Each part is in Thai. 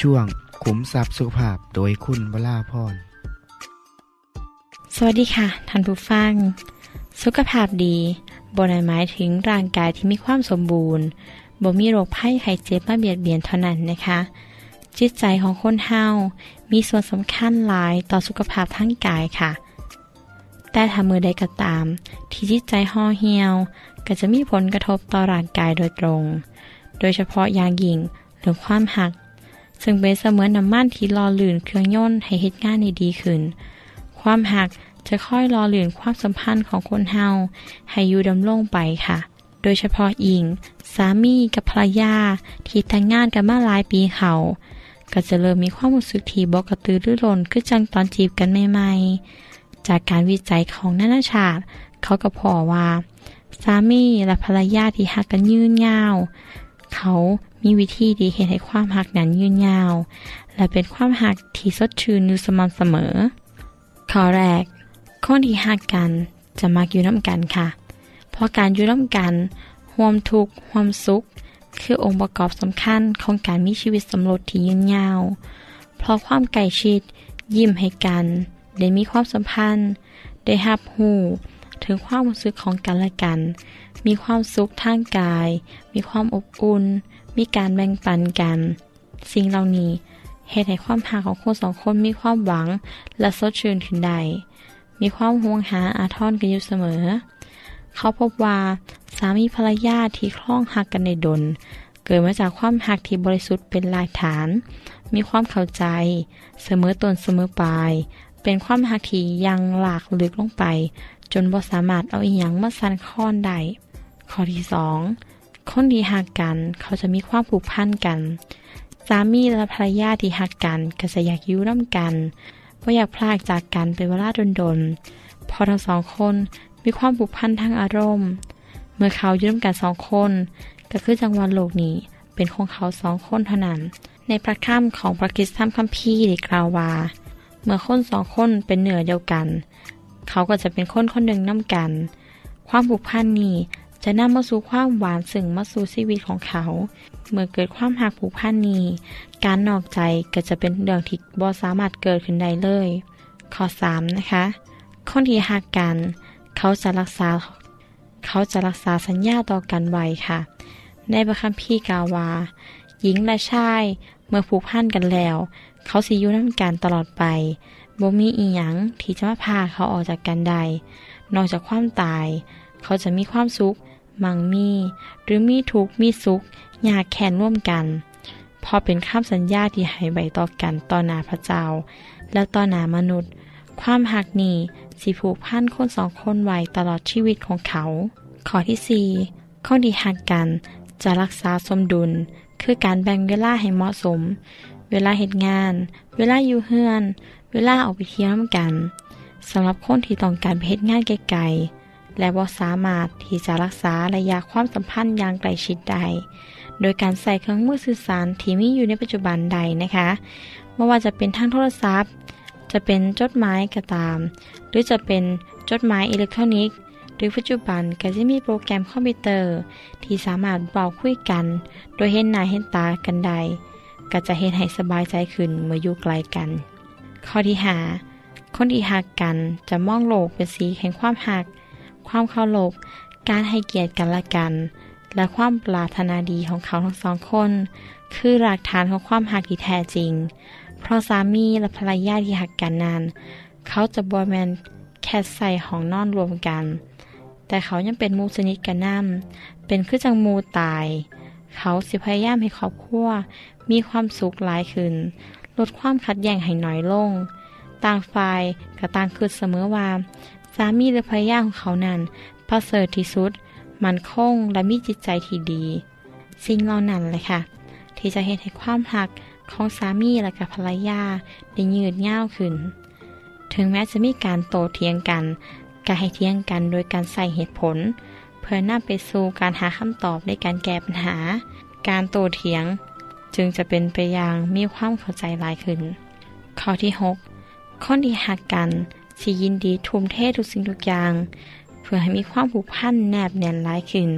ช่วงขุมทรัพย์สุขภาพโดยคุณวราพร สวัสดีค่ะ ท่านผู้ฟัง สุขภาพดีบนหมายถึงร่างกายที่มีความสมบูรณ์บ่มีโรคภัยไข้เจ็บมาเบียดเบียนเท่านั้นนะคะ จิตใจของคนเฮา มีส่วนสำคัญหลายต่อสุขภาพทั้งกายค่ะ แต่ถ้ามือใดก็ตาม ที่จิตใจห่อเหี่ยว ก็จะมีผลกระทบต่อร่างกายโดยตรง โดยเฉพาะอย่างยิ่งเรื่องความหัก ซึ่งเป็นเสมือนน้ำมันที่รอลื่นเครื่องยนต์ให้เหตุงานได้ดีขึ้น ความหักจะค่อยรอเลื่นความสัมพันธ์ของคนเฮาให้อยู่ดำรงไปค่ะ โดยเฉพาะอิง สามีกับภรรยาที่แต่งงานกันมาหลายปีเขาก็จะเริ่มมีความรู้สึกที่บอกกระตือรือร้นคือจังตอนจีบกันใหม่ๆ จากการวิจัยของนานาชาติ เขาก็พอว่า สามีและภรรยาที่หักกันยืนยาว เขามีวิธีดีเห็นให้ความหักนั้นยืนยาว และเป็นความหักที่สดชื่นอยู่สม่ำเสมอ ข้อแรกคนที่หักกันจะมักอยู่น้ำกันค่ะ เพราะการอยู่น้ำกันห่วมทุกข์ห่วมสุข คือองค์ประกอบสำคัญของการมีชีวิตสมรสที่ยืนยาว เพราะความใกล้ชิด ยิ้มให้กัน ได้มีความสัมพันธ์ ได้หับหูถึงความรู้สึกของกันและกัน มีความสุขทางกาย มีความอบอุ่น มีการแบ่งปันกัน สิ่งเหล่านี้เหตุให้ความหาของคนสองคนมีความหวัง และสดชื่นขึ้นได้ มีความห่วงหาอาทรกันอยู่เสมอ เขาพบว่าสามีภรรยาที่คล้องหักกันในดน เกิดมาจากความหักที่บริสุทธิ์เป็นรากฐาน มีความเข้าใจ เสมอตนเสมอปลาย เป็นความหักที่ยังหลากลึกลงไป จนบ่สามารถเอาอีหยังมาสั่นคลอนได้ ข้อที่สองคนที่หักกัน เขาจะมีความผูกพันกันสามีและภรรยาที่หักกันก็จะอยากอยู่ร่วมกันว่าะอยากพลากจากกันเป็นเวลาดนๆพอทั้งสองคนมีความผูกพันทางอารมณ์ เมื่อเขาอยู่ร่วมกันสองคนก็คือจังหวัดโลกนี้เป็นของเขาสองคนเท่านั้น ในพระคัมของพระคิสตธรรมคัมภีร์ได้กล่าวว่า เมื่อคนสองคนเป็นเหนือเดียวกัน เขาก็จะเป็นคนคนหนึ่งน้ำกัน ความผูกพันนี้ จะนำมาสู่ความหวานซึ่งมาสู่ชีวิตของเขา เมื่อเกิดความหักผูกพันนี้ การนอกใจก็จะเป็นเรื่องที่บ่สามารถเกิดขึ้นได้เลย ข้อ3นะคะคนที่หักกัน เขาจะรักษา เขาจะรักษาสัญญาต่อกันไว้ค่ะ ในพระคัมภีร์กาวา หญิงและชาย เมื่อผูกพันกันแล้ว เขาสิอยู่น้ำกันตลอดไปบ่มีอีหยังที่จะมาพาเขาออกจากกันได้นอกจากความตาย เขาจะมีความสุข มังมี หรือมีทุกมีสุขยากแข่นร่วมกัน พอเป็นข้ามสัญญาที่ให้ใบต่อกันต่อหน้าพระเจ้า และต่อหน้ามนุษย์ ความหักนี้สิผูกพันคนสองคนไว้ตลอดชีวิตของเขา ข้อที่สี่คนที่หักกันจะรักษาสมดุล คือการแบ่งเวลาให้เหมาะสม เวลาเหตุงาน เวลาอยู่เฮือน เวลาออกไปเที่ยวกันสำหรับคนที่ต้องการไปเหตุงานไกลๆ และบ่สามารถที่จะรักษาระยะความสัมพันธ์อย่างใกล้ชิดได้โดยการใส่เครื่องมือสื่อสารที่มีอยู่ในปัจจุบันใดนะคะไม่ว่าจะเป็นทางโทรศัพท์ จะเป็นจดหมายก็ตาม หรือจะเป็นจดหมายอิเล็กทรอนิกส์ หรือปัจจุบันก็จะมีโปรแกรมคอมพิวเตอร์ ที่สามารถเบาคุยกัน โดยเห็นหน้าเห็นตากันใด ก็จะเห็นให้สบายใจขึ้นเมื่ออยู่ไกลกัน ข้อที่หาคนที่หักกันจะมองโลกเป็นสีแห่งความหัก ความเคารพการให้เกียรติกันและกัน และความปรารถนาดีของเขาทั้งสองคน คือหลักฐานของความหักที่แท้จริง เพราะสามีและภรรยาที่หักกันนั้น เขาจะบวแมนแค่ใส่ห้องนอนรวมกัน แต่เขายังเป็นมูสนิทกันน้ำเป็นคือจังมูตาย เขาสิพยายามให้ครอบครัวมีความสุขหลายขึ้น ลดความขัดแย้งให้น้อยลง ต่างฝ่ายก็ต่างคิดเสมอว่า สามีและภรรยาของเขานั้นประเสริฐที่สุด มันคงและมีจิตใจที่ดี สิ่งเหล่านั้นเลยค่ะ ที่จะเห็นให้ความหักของสามีและกับภรรยาได้ยืดยาวขึ้น ถึงแม้จะมีการโตเถียงกันก็ให้เถียงกันโดยการใส่เหตุผล เพื่อนำไปสู่การหาคำตอบในการแก้ปัญหา การโตเถียงจึงจะเป็นไปอย่างมีความเข้าใจหลายขึ้น ข้อที่6คนที่หักกัน สิยินดีทุ่มเททุกสิ่งทุกอย่าง เพื่อให้มีความผูกพันแนบแน่นหลายขึ้น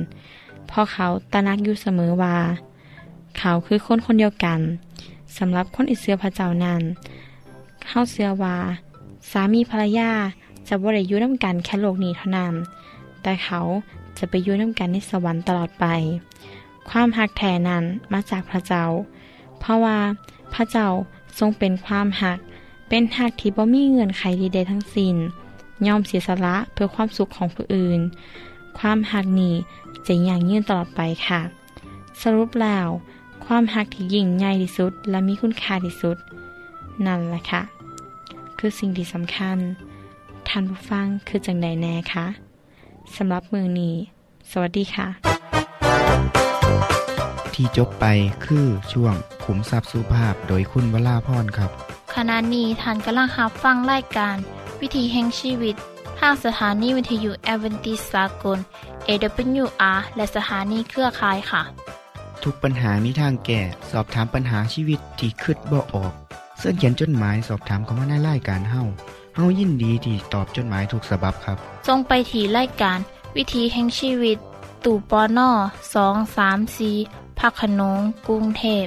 เพราะเขาตระหนักอยู่เสมอว่า เขาคือคนคนเดียวกันสำหรับคนอิเสือพระเจ้านั้นเข้าเสือว่า สามีภรรยาจะบ่ได้อยู่น้ำกันแค่โลกนี้เท่านั้น แต่เขาจะไปยู่น้ำกันในสวรรค์ตลอดไป ความหักแท้นั้นมาจากพระเจ้า เพราะว่าพระเจ้าทรงเป็นความหัก เป็นหักที่บ่มีเงื่อนไขใดๆทั้งสิ้นยอมเสียสละเพื่อความสุขของผู้อื่น ความหักนี้จะย่งยืนตลอดไปค่ะ สรุปแล้ว ความหักที่ยิ่งใหญ่ที่สุด และมีคุณค่าที่สุด นั่นแหละค่ะ คือสิ่งที่สำคัญ ท่านผู้ฟังคือจังใดแน่คะสำหรับมือนี้ สวัสดีค่ะ ที่จบไปคือช่วงขุมทรัพย์สุภาพโดยคุณวราพรครับ ขณะนี้ท่านกำลังรับฟังรายการ วิถีแห่งชีวิตทางสถานีวิทยุแอเวนติสากล AWR และสถานีเครือข่ายค่ะ ทุกปัญหามีทางแก้สอบถามปัญหาชีวิตที่คืดบ่ออก เสื้อเขียนจดหมายสอบถามเขามาในรายการเฮาเฮายินดีที่ตอบจดหมายถูกสาบบครับทรงไปถีรายการ วิถีแห่งชีวิต ตู่ปอน่อสองสามสีพักขนงกรุงเทพ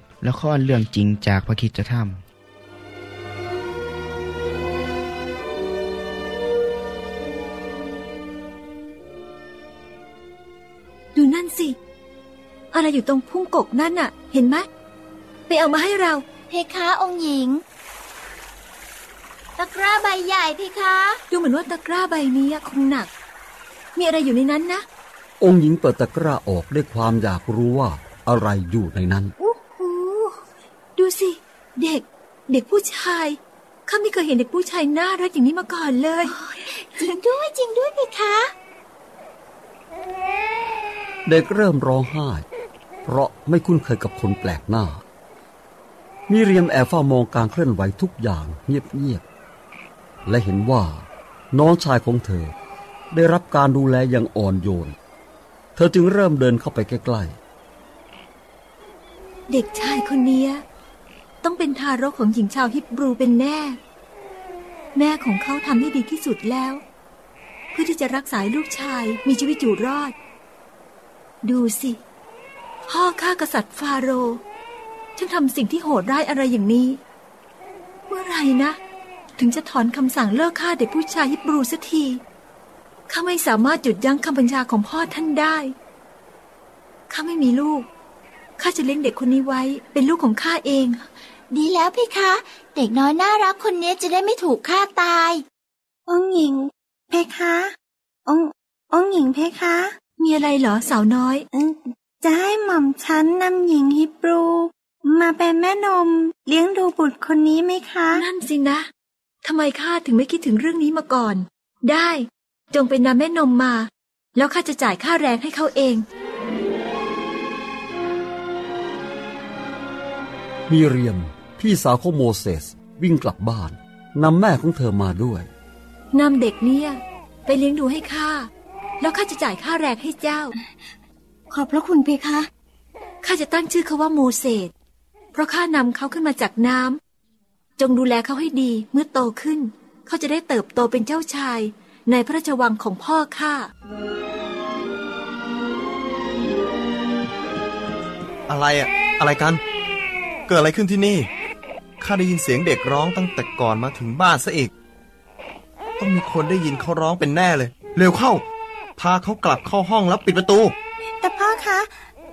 ละครเรื่องจริงจากพระคิดจะทำดูนั่นสิ อะไรอยู่ตรงพุ่งกกนั่นน่ะ เห็นไหมไปเอามาให้เรา เพคะองค์หญิง ตะกร้าใบใหญ่เพคะ ดูเหมือนว่าตะกร้าใบนี้คงหนัก มีอะไรอยู่ในนั้นนะ องค์หญิงเปิดตะกร้าออกด้วยความอยากรู้ว่า อะไรอยู่ในนั้นโอ้โห ดูสิ เด็ก เด็กผู้ชายข้าไม่เคยเห็นเด็กผู้ชายน่ารักอย่างนี้มาก่อนเลย จริงด้วยจริงด้วยเพคะ เด็กเริ่มร้องไห้ เพราะไม่คุ้นเคยกับคนแปลกหน้า มิเรียมแอบเฝ้ามองการเคลื่อนไหวทุกอย่างเงียบๆและเห็นว่าน้องชายของเธอได้รับการดูแลอย่างอ่อนโยน เธอจึงเริ่มเดินเข้าไปใกล้เด็กชายคนเนี้ย ต้องเป็นทารกของหญิงชาวฮิบรูเป็นแน่ แม่ของเขาทำให้ดีที่สุดแล้ว เพื่อที่จะรักษาลูกชายมีชีวิตอยู่รอด ดูสิพ่อข้ากษัตริย์ฟาโรห์ฉันทำสิ่งที่โหดร้ายอะไรอย่างนี้ เมื่อไหรนะ ถึงจะถอนคำสั่งเลิกฆ่าเด็กผู้ชายฮิบรูสักทีข้าไม่สามารถหยุดยั้งคำบัญชาของพ่อท่านได้ข้าไม่มีลูกข้าจะเลี้ยงเด็กคนนี้ไว้ เป็นลูกของข้าเอง ดีแล้วเพคะ เด็กน้อยน่ารักคนนี้จะได้ไม่ถูกฆ่าตาย องค์หญิง เพคะ องค์องค์หญิงเพคะ มีอะไรเหรอสาวน้อยอืมจะให้หม่อมฉันนำหญิงฮิบรู มาเป็นแม่นม เลี้ยงดูบุตรคนนี้ไหมคะ นั่นสินะทำไมข้าถึงไม่คิดถึงเรื่องนี้มาก่อน ได้ จงเป็นนำแม่นมมา แล้วข้าจะจ่ายค่าแรงให้เขาเองมีเรียม พี่สาวของโมเสสวิ่งกลับบ้านนำแม่ของเธอมาด้วยนำเด็กเนี่ย ไปเลี้ยงดูให้ข้าแล้วข้าจะจ่ายค่าแรงให้เจ้า ขอบพระคุณเพคะข้าจะตั้งชื่อเขาว่าโมเสสเพราะข้านำเขาขึ้นมาจากน้ำจงดูแลเขาให้ดีเมื่อโตขึ้น เขาจะได้เติบโตเป็นเจ้าชาย ในพระราชวังของพ่อข้าอะไรอะอะไรกัน เกิดอะไรขึ้นที่นี่ ข้าได้ยินเสียงเด็กร้องตั้งแต่ก่อนมาถึงบ้านซะอีก ต้องมีคนได้ยินเขาร้องเป็นแน่เลย เร็วเข้า พาเขากลับเข้าห้องแล้วปิดประตู แต่พ่อคะ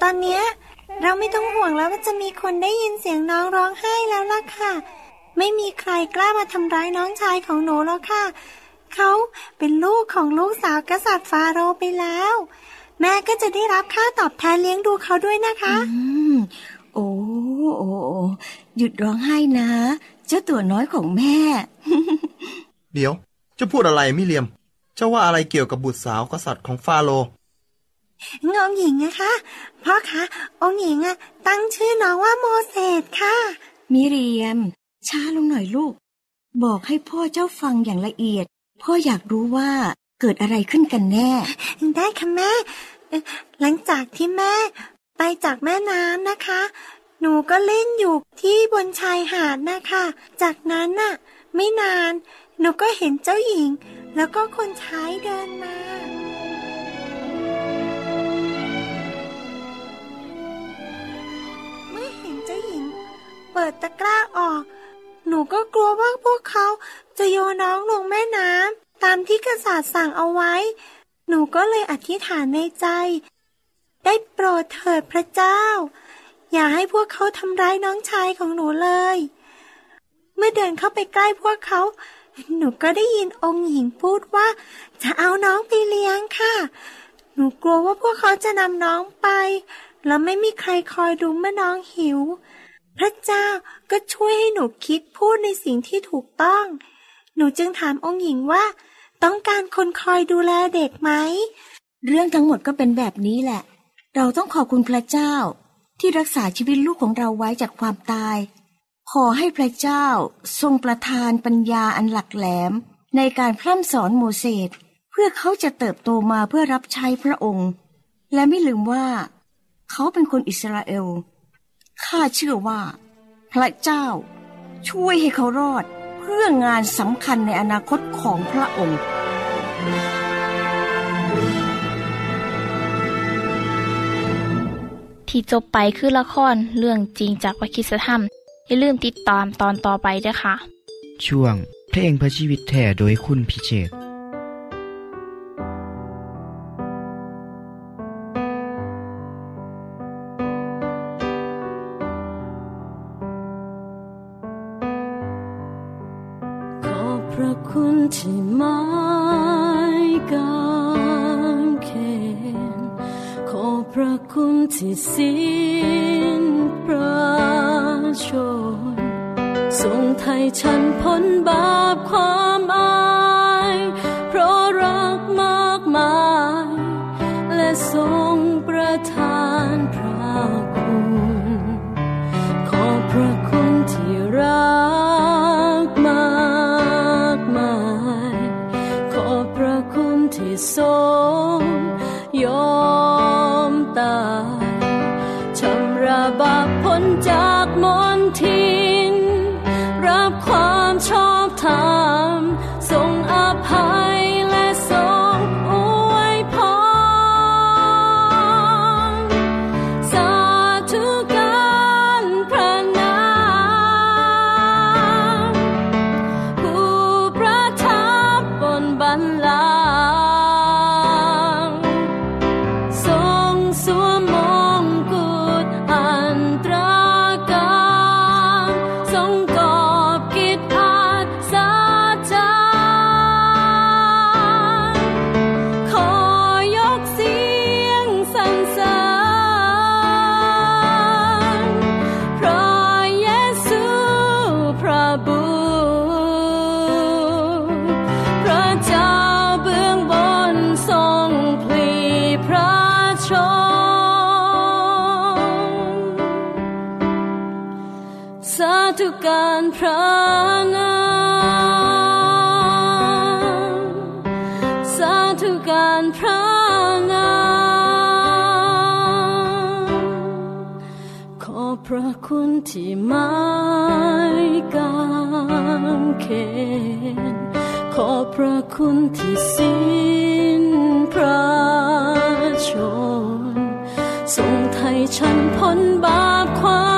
ตอนเนี้ยเราไม่ต้องห่วงแล้วว่าจะมีคนได้ยินเสียงน้องร้องไห้แล้วล่ะค่ะ ไม่มีใครกล้ามาทำร้ายน้องชายของหนูแล้วค่ะ เขาเป็นลูกของลูกสาวกษัตริย์ฟาโรห์ไปแล้ว แม่ก็จะได้รับค่าตอบแทนเลี้ยงดูเขาด้วยนะคะ อืม โอ้โอ้โอ้หยุดร้องไห้นะ เจ้าตัวน้อยของแม่ เดี๋ยว จะพูดอะไรมิเลียม เจ้าว่าอะไรเกี่ยวกับบุตรสาวกษัตริย์ของฟาโรห์งองหญิงนะคะพ่อคะองค์หญิงอะตั้งชื่อน้องว่าโมเสสค่ะ มิเรียม ช้าลงหน่อยลูก บอกให้พ่อเจ้าฟังอย่างละเอียด พ่ออยากรู้ว่าเกิดอะไรขึ้นกันแน่ ได้ค่ะแม่เอ่อหลังจากที่แม่ ไปจากแม่น้ำนะคะ หนูก็เล่นอยู่ที่บนชายหาดนะคะ จากนั้นน่ะ ไม่นาน หนูก็เห็นเจ้าหญิง แล้วก็คนใช้เดินมาเมื่อเห็นเจ้าหญิง เปิดตะกร้าออก หนูก็กลัวว่าพวกเขาจะโยนน้องลงแม่น้ำตามที่กษัตริย์สั่งเอาไว้ หนูก็เลยอธิษฐานในใจ ได้โปรดเถิดพระเจ้า อย่าให้พวกเขาทำร้ายน้องชายของหนูเลย เมื่อเดินเข้าไปใกล้พวกเขา หนูก็ได้ยินองค์หญิงพูดว่า จะเอาน้องไปเลี้ยงค่ะ หนูกลัวว่าพวกเขาจะนำน้องไป แล้วไม่มีใครคอยดูเมื่อน้องหิว พระเจ้าก็ช่วยให้หนูคิดพูดในสิ่งที่ถูกต้อง หนูจึงถามองค์หญิงว่า ต้องการคนคอยดูแลเด็กไหมเรื่องทั้งหมดก็เป็นแบบนี้แหละ เราต้องขอบคุณพระเจ้าที่รักษาชีวิตลูกของเราไว้จากความตาย ขอให้พระเจ้าทรงประทานปัญญาอันหลักแหลม ในการพร่ำสอนโมเสสเพื่อเขาจะเติบโตมาเพื่อรับใช้พระองค์ และไม่ลืมว่า เขาเป็นคนอิสราเอลข้าเชื่อว่า พระเจ้า ช่วยให้เขารอดเพื่องานสำคัญในอนาคตของพระองค์ ที่จบไปคือละครเรื่องจริงจากวิคิสธรรม อย่าลืมติดตามตอนต่อไปด้วยค่ะ ช่วงเพลงเพื่อชีวิตแท่โดยคุณพิเชษฐ์ขอบพระคุณที่ไม้กา ระคุณที่สิ้นประชนทรงไทยฉันพ้นบาปความอาารพระนามขอพระคุณที่ไม่กางเขนขอพระคุณที่สิ้นพระชนทรงไทยฉันพ้นบาปความ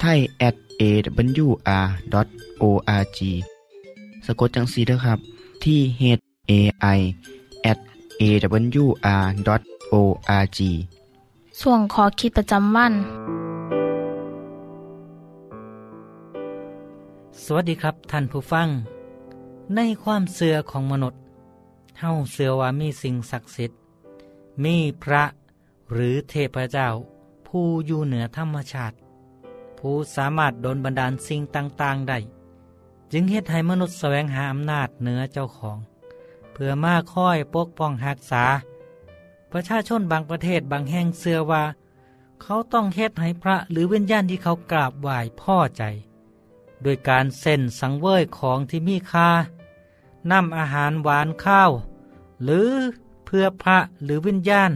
ไทย at awr.org สะกดจังสีด้วยครับ ที่ h a i at awr.org ส่วนขอคิดประจำวัน สวัสดีครับท่านผู้ฟัง ในความเสื่อของมนุษย์เฮาเสื่อว่ามีสิ่งศักดิ์สิทธิ์ มีพระหรือเทพเจ้า ผู้อยู่เหนือธรรมชาติ ผู้สามารถโดนบันดาลสิ่งต่าง ๆ ได้ จึงเฮ็ดให้มนุษย์แสวงหาอำนาจเหนือเจ้าของ เพื่อมาค่อยปกป้องรักษา ประชาชนบางประเทศบางแห่งเสื่อว่า เขาต้องเฮ็ดให้พระหรือวิญญาณที่เขากราบไหว้พ่อใจ โดยการเส้นสังเวยของที่มีค่านำอาหารหวานข้าว หรือเพื่อพระหรือวิญญาณ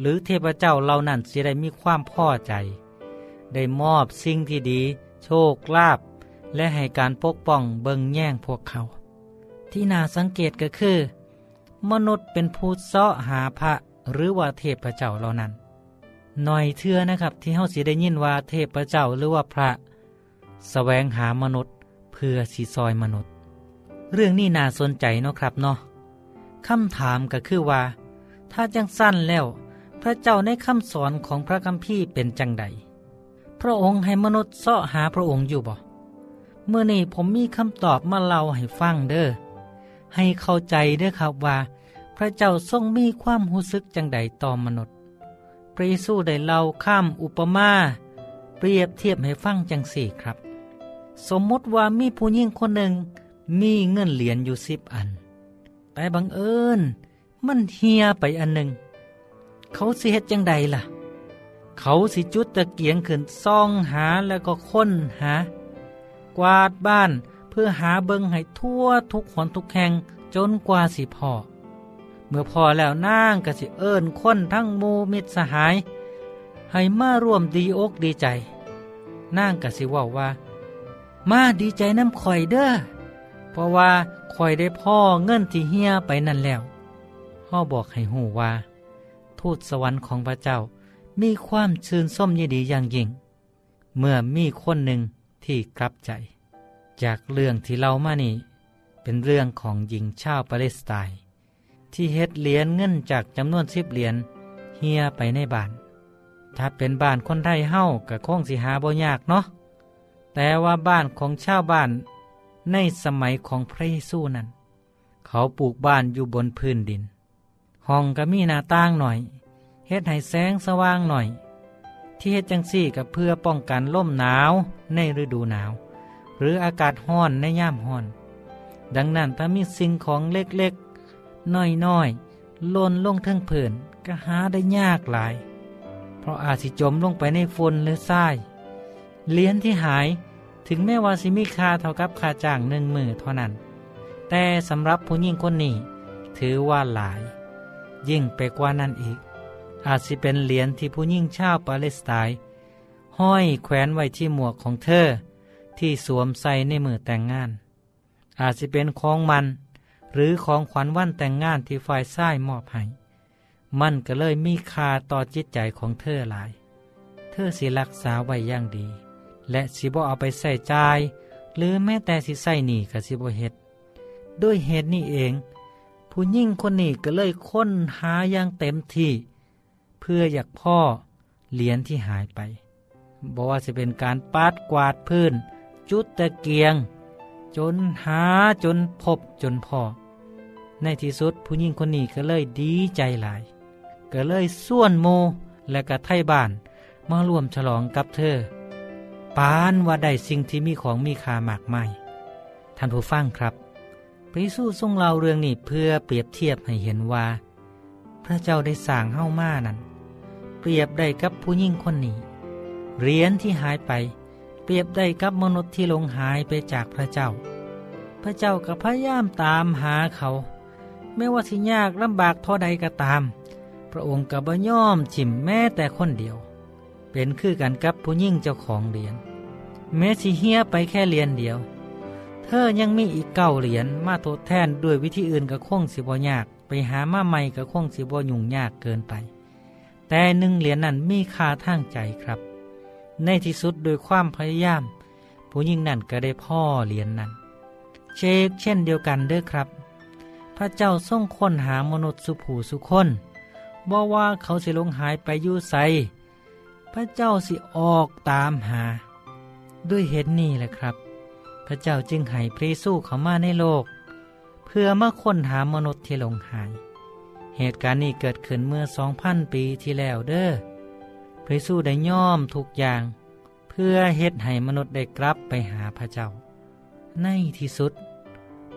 หรือเทพเจ้าเหล่านั้นสิได้มีความพ่อใจ ได้มอบสิ่งที่ดี โชคลาภและให้การปกป้องเบิงแย่งพวกเขา ที่น่าสังเกตก็คือ มนุษย์เป็นผู้เสาะหาพระหรือว่าเทพเจ้าเหล่านั้นหน่อยเทื่อนะครับ ที่เฮาสิได้ยินว่าเทพเจ้าหรือว่าพระสแสวงหามนุษย์ เพื่อสีซอยมนุษย์ เรื่องนี้น่าสนใจเนาะครับเนาะคำถามก็คือว่า ถ้าจังสั้นแล้ว พระเจ้าในคำสอนของพระคัมภีร์เป็นจังใด พระองค์ให้มนุษย์เสาะหาพระองค์อยู่บ่เมื่อนี้ผมมีคำตอบมาเล่าให้ฟังเด้อให้เข้าใจเด้อครับว่า พระเจ้าทรงมีความรู้สึกจังใดต่อมนุษย์พระเยซูได้เล่าข้ามอุปมา เปรียบเทียบให้ฟังจังสี่ครับ สมมติว่ามีผู้หญิงคนหนึ่งมีเงินเหรียญอยู่สิบอัน แต่บังเอิญมันเฮียไปอันหนึ่ง เขาเฮ็ดจังใดล่ะ เขาสิจุดตะเกียงขึ้นซ่องหาแล้วก็ค้นหา กวาดบ้านเพื่อหาเบิงให้ทั่วทุกหนทุกแห่งจนกว่าสิพอ เมื่อพอแล้วนางก็สิเอิ้นคนทั้งมูมิตรสหาย ให้มาร่วมดีอกดีใจนางก็สิว่าว่า มาดีใจน้ำข่อยเด้อเพราะว่าข่อยได้พ่อเงินที่เฮียไปนั่นแล้วพ่อบอกให้หูว่า ทูตสวรรค์ของพระเจ้า มีความชื่นส้มยินดีอย่างยิ่ง เมื่อมีคนหนึ่งที่กลับใจ จากเรื่องที่เรามานี่ เป็นเรื่องของหญิงชาวปาเลสไตน์ที่เฮ็ดเหรียญเงินจากจำนวนสิบเหรียญเฮียไปในบ้าน ถ้าเป็นบ้านคนไทยเฮ้าก็คงสิหาบ่ยากเนาะแต่ว่าบ้านของชาวบ้านในสมัยของพระเยซูนั้น เขาปลูกบ้านอยู่บนพื้นดิน ห้องก็มีหน้าต่างหน่อย ฮ็ดให้แสงสว่างหน่อย ที่เฮ็ดจังซี่ก็เพื่อป้องกันลมหนาวในฤดูหนาว หรืออากาศห้อนในยามห้อน ดังนั้นถ้ามีสิ่งของเล็กๆน้อยๆล่นลงทั้งผืนก็หาได้ยากหลาย เพราะอาจสิจมลงไปในฝนหรือทรายเหรียญที่หายถึงแม้ว่าสิมีค่าเท่ากับค่าจ้างหนึ่งมือเท่านั้น แต่สำหรับผู้หญิงคนนี้ถือว่าหลาย ยิ่งไปกว่านั้นอีก อาจสิเป็นเหรียญที่ผู้หญิงชาวปาเลสไตน์ห้อยแขวนไว้ที่หมวกของเธอ ที่สวมใส่ในมือแต่งงาน อาจสิเป็นของมัน หรือของขวัญวันแต่งงานที่ฝ่ายซ้ายมอบให้มันก็เลยมีคาต่อจิตใจของเธอหลาย เธอสิรักษาไว้อย่างดี และสิบ่เอาไปใส่ใจายหรือแม้แต่สิใส่หนีกับสิบ่เฮ็ดด้วยเหตุนี้เอง ผู้ยิ่งคนนี้ก็เลยค้นหาอย่างเต็มที่ เพื่ออยากพ่อเหรียญที่หายไปบอกว่าจะเป็นการปาดกวาดพื้น จุดตะเกียง จนหาจนพบจนพอ ในที่สุดผู้หญิงคนนี้ก็เลยดีใจหลาย ก็เลยส่วนโมและก็ไทยบ้านมาร่วมฉลองกับเธอ ปานว่าได้สิ่งที่มีของมีค่ามากมายท่านผู้ฟังครับ พระเยซูทรงเล่าเรื่องนี้เพื่อเปรียบเทียบให้เห็นว่า พระเจ้าได้สร้างเฮ้ามานั้น เปรียบได้กับผู้หญิงคนนี้เหรียญที่หายไป เปรียบได้กับมนุษย์ที่ลงหายไปจากพระเจ้า พระเจ้าก็พยายามตามหาเขา ไม่ว่าสิยากลำบากเท่าใดก็ตาม พระองค์ก็บ่ยอมชิมแม้แต่คนเดียว เป็นคือกันกับผู้ยิ่งเจ้าของเหรียญแม้สิเฮียไปแค่เหรียญเดียว เธอยังมีอีกเก้าเหรียญมาทดแทนด้วยวิธีอื่นก็คงสิบ่ยาก ไปหามาใหม่ก็คงสิบ่ยุ่งยากเกินไป แต่หนึ่งเหรียญนั้นมีค่าทางใจครับ ในที่สุดโดยความพยายาม ผู้ยิ่งนั่นก็ได้พ่อเหรียญนั้น เชกเช่นเดียวกันเด้อครับ พระเจ้าทรงค้นหามนุษย์สุผูสุคนบ่ว่าเขาสิลงหายไปยู่ใสพระเจ้าสิออกตามหา ด้วยเหตุนี้แหละครับ พระเจ้าจึงให้พระเยซูเข้ามาในโลก เพื่อมาค้นหามนุษย์ที่หลงหาย เหตุการณ์นี้เกิดขึ้นเมื่อสองพันปีที่แล้วเด้อพระสู้ได้ย่อมทุกอย่าง เพื่อเฮ็ดให้มนุษย์ได้กลับไปหาพระเจ้า ในที่สุด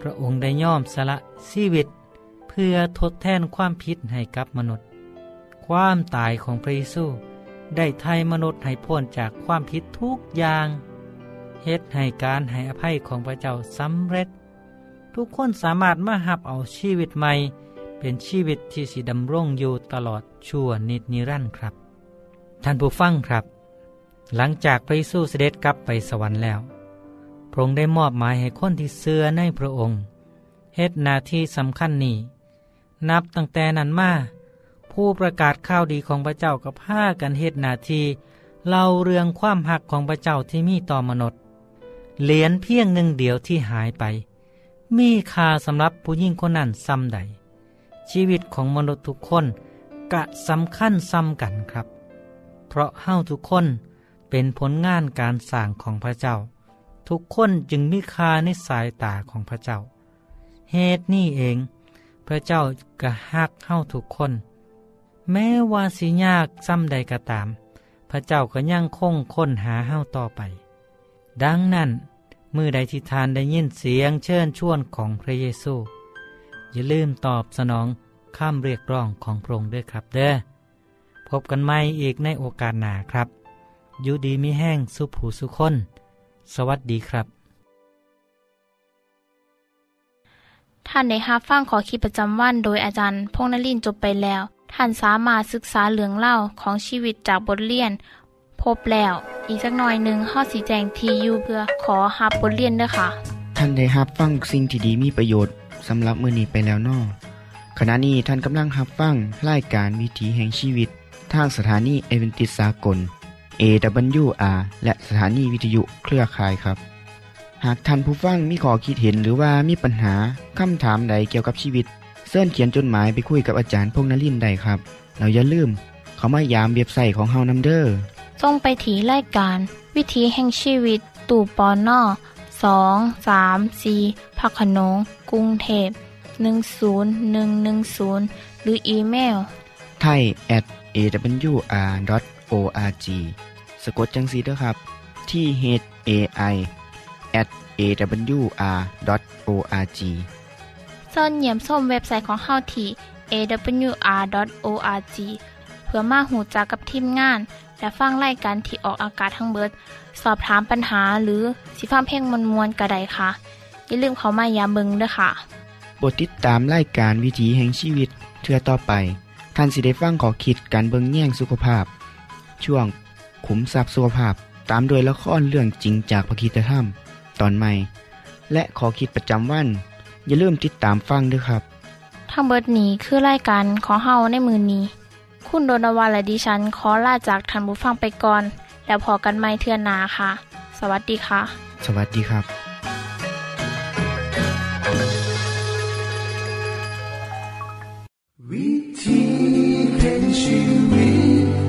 พระองค์ได้ย่อมสละชีวิต เพื่อทดแทนความผิดให้กับมนุษย์ ความตายของพระเยซูได้ไทยมนุษย์ให้พ้นจากความผิดทุกอย่างเฮ็ดให้การให้อภัยของพระเจ้าสำเร็จ ทุกคนสามารถมาหับเอาชีวิตใหม่ เป็นชีวิตที่สิดำรงอยู่ตลอดชั่วนิดนิรันดร์ครับ ท่านผู้ฟังครับ หลังจากพระเยซูเสด็จกลับไปสวรรค์แล้ว พระองค์ได้มอบหมายให้คนที่เสื่อในพระองค์เฮ็ดหน้าที่สำคัญนี้ นับตั้งแต่นั้นมาผู้ประกาศข่าวดีของพระเจ้ากับผ้ากันเฮ็ดหน้าที่เล่าเรื่องความหักของพระเจ้าที่มีต่อมนุษย์ เหรียญเพียงหนึ่งเดียวที่หายไป มีค่าสำหรับผู้ยิ่งคนนั้นซ้ำใด ชีวิตของมนุษย์ทุกคนกะสำคัญซ้ำกันครับ เพราะเฮาทุกคนเป็นผลงานการสร้างของพระเจ้า ทุกคนจึงมีค่าในสายตาของพระเจ้า เหตุนี้เอง พระเจ้ากะฮักเฮาทุกคน แม้ว่าสิยากซ้ำใดก็ตาม พระเจ้าก็ยังคงค้นหาเฮาต่อไป ดังนั้นมือใดที่ทานได้ยินเสียงเชิญชวนของพระเยซู อย่าลืมตอบสนองข้ามเรียกร้องของพระองค์ด้วยครับเด้อพบกันใหม่อีกในโอกาสหน้าครับอยู่ดีมีแห้งสุผูสุคน สวัสดีครับ ท่านได้รับฟังขอคิดประจำวันโดยอาจารย์พงนลินจบไปแล้ว ท่านสามารถศึกษาเหลืองเล่าของชีวิตจากบทเรียน พบแล้ว อีกสักหน่อยหนึ่งข้อสีแจงทียูเพื่อขอฮับบทเรียนด้วยค่ะ ท่านได้รับฟังสิ่งที่ดีมีประโยชน์ สำหรับมือนีไปแล้วนอขณะนี้ท่านกำลังรับฟังรายการวิถีแห่งชีวิต ทางสถานีเอเวนติสากล AWR และสถานีวิทยุเครือข่ายครับ หากท่านผู้ฟังมีข้อคิดเห็นหรือว่ามีปัญหาคำถามใดเกี่ยวกับชีวิตเสินเขียนจดหมายไปคุยกับอาจารย์พงนลินได้ครับ เราอย่าลืม เขามายามเว็บไซต์ของเฮานัมเดอร์ส่งไปถีรายการ วิถีแห่งชีวิต ตู่ปอนนอสองสามสีพักขนง กรุงเทพ10110 หรืออีเมลไทย at awr.org สะกดจังสีด้วยครับ ที่ h a i at awr.org ส่วนเหยี่ยมส้มเว็บไซต์ของเฮาที่ awr.org เพื่อมาหูจักกับทีมงาน และฟังไล่กันที่ออกอากาศทั้งเบิด สอบถามปัญหาหรือสิฟ้าเพ่งมวลมวลกระไดค่ะ อย่าลืมเขามายามเบิงด้วยค่ะบทติดตามไล่การวิถีแห่งชีวิตเทือต่อไปท่านสิได้ฟังขอคิดการเบิงแย่งสุขภาพ ช่วงขุมทรัพย์สุขภาพตามโดยละครเรื่องจริงจากพระคีตธรรม ตอนใหม่ และขอคิดประจำวัน อย่าลืมติดตามฟังด้วยครับ ทั้งเบิดนี้คือรายการขอเฮาในมือนี้ คุณโดนวาและดิฉันขอลาจากทันบุฟังไปก่อน แล้วพอกันไม่เทื่อนนาค่ะ สวัสดีค่ะ สวัสดีครับ วิธีแห่งชีวิต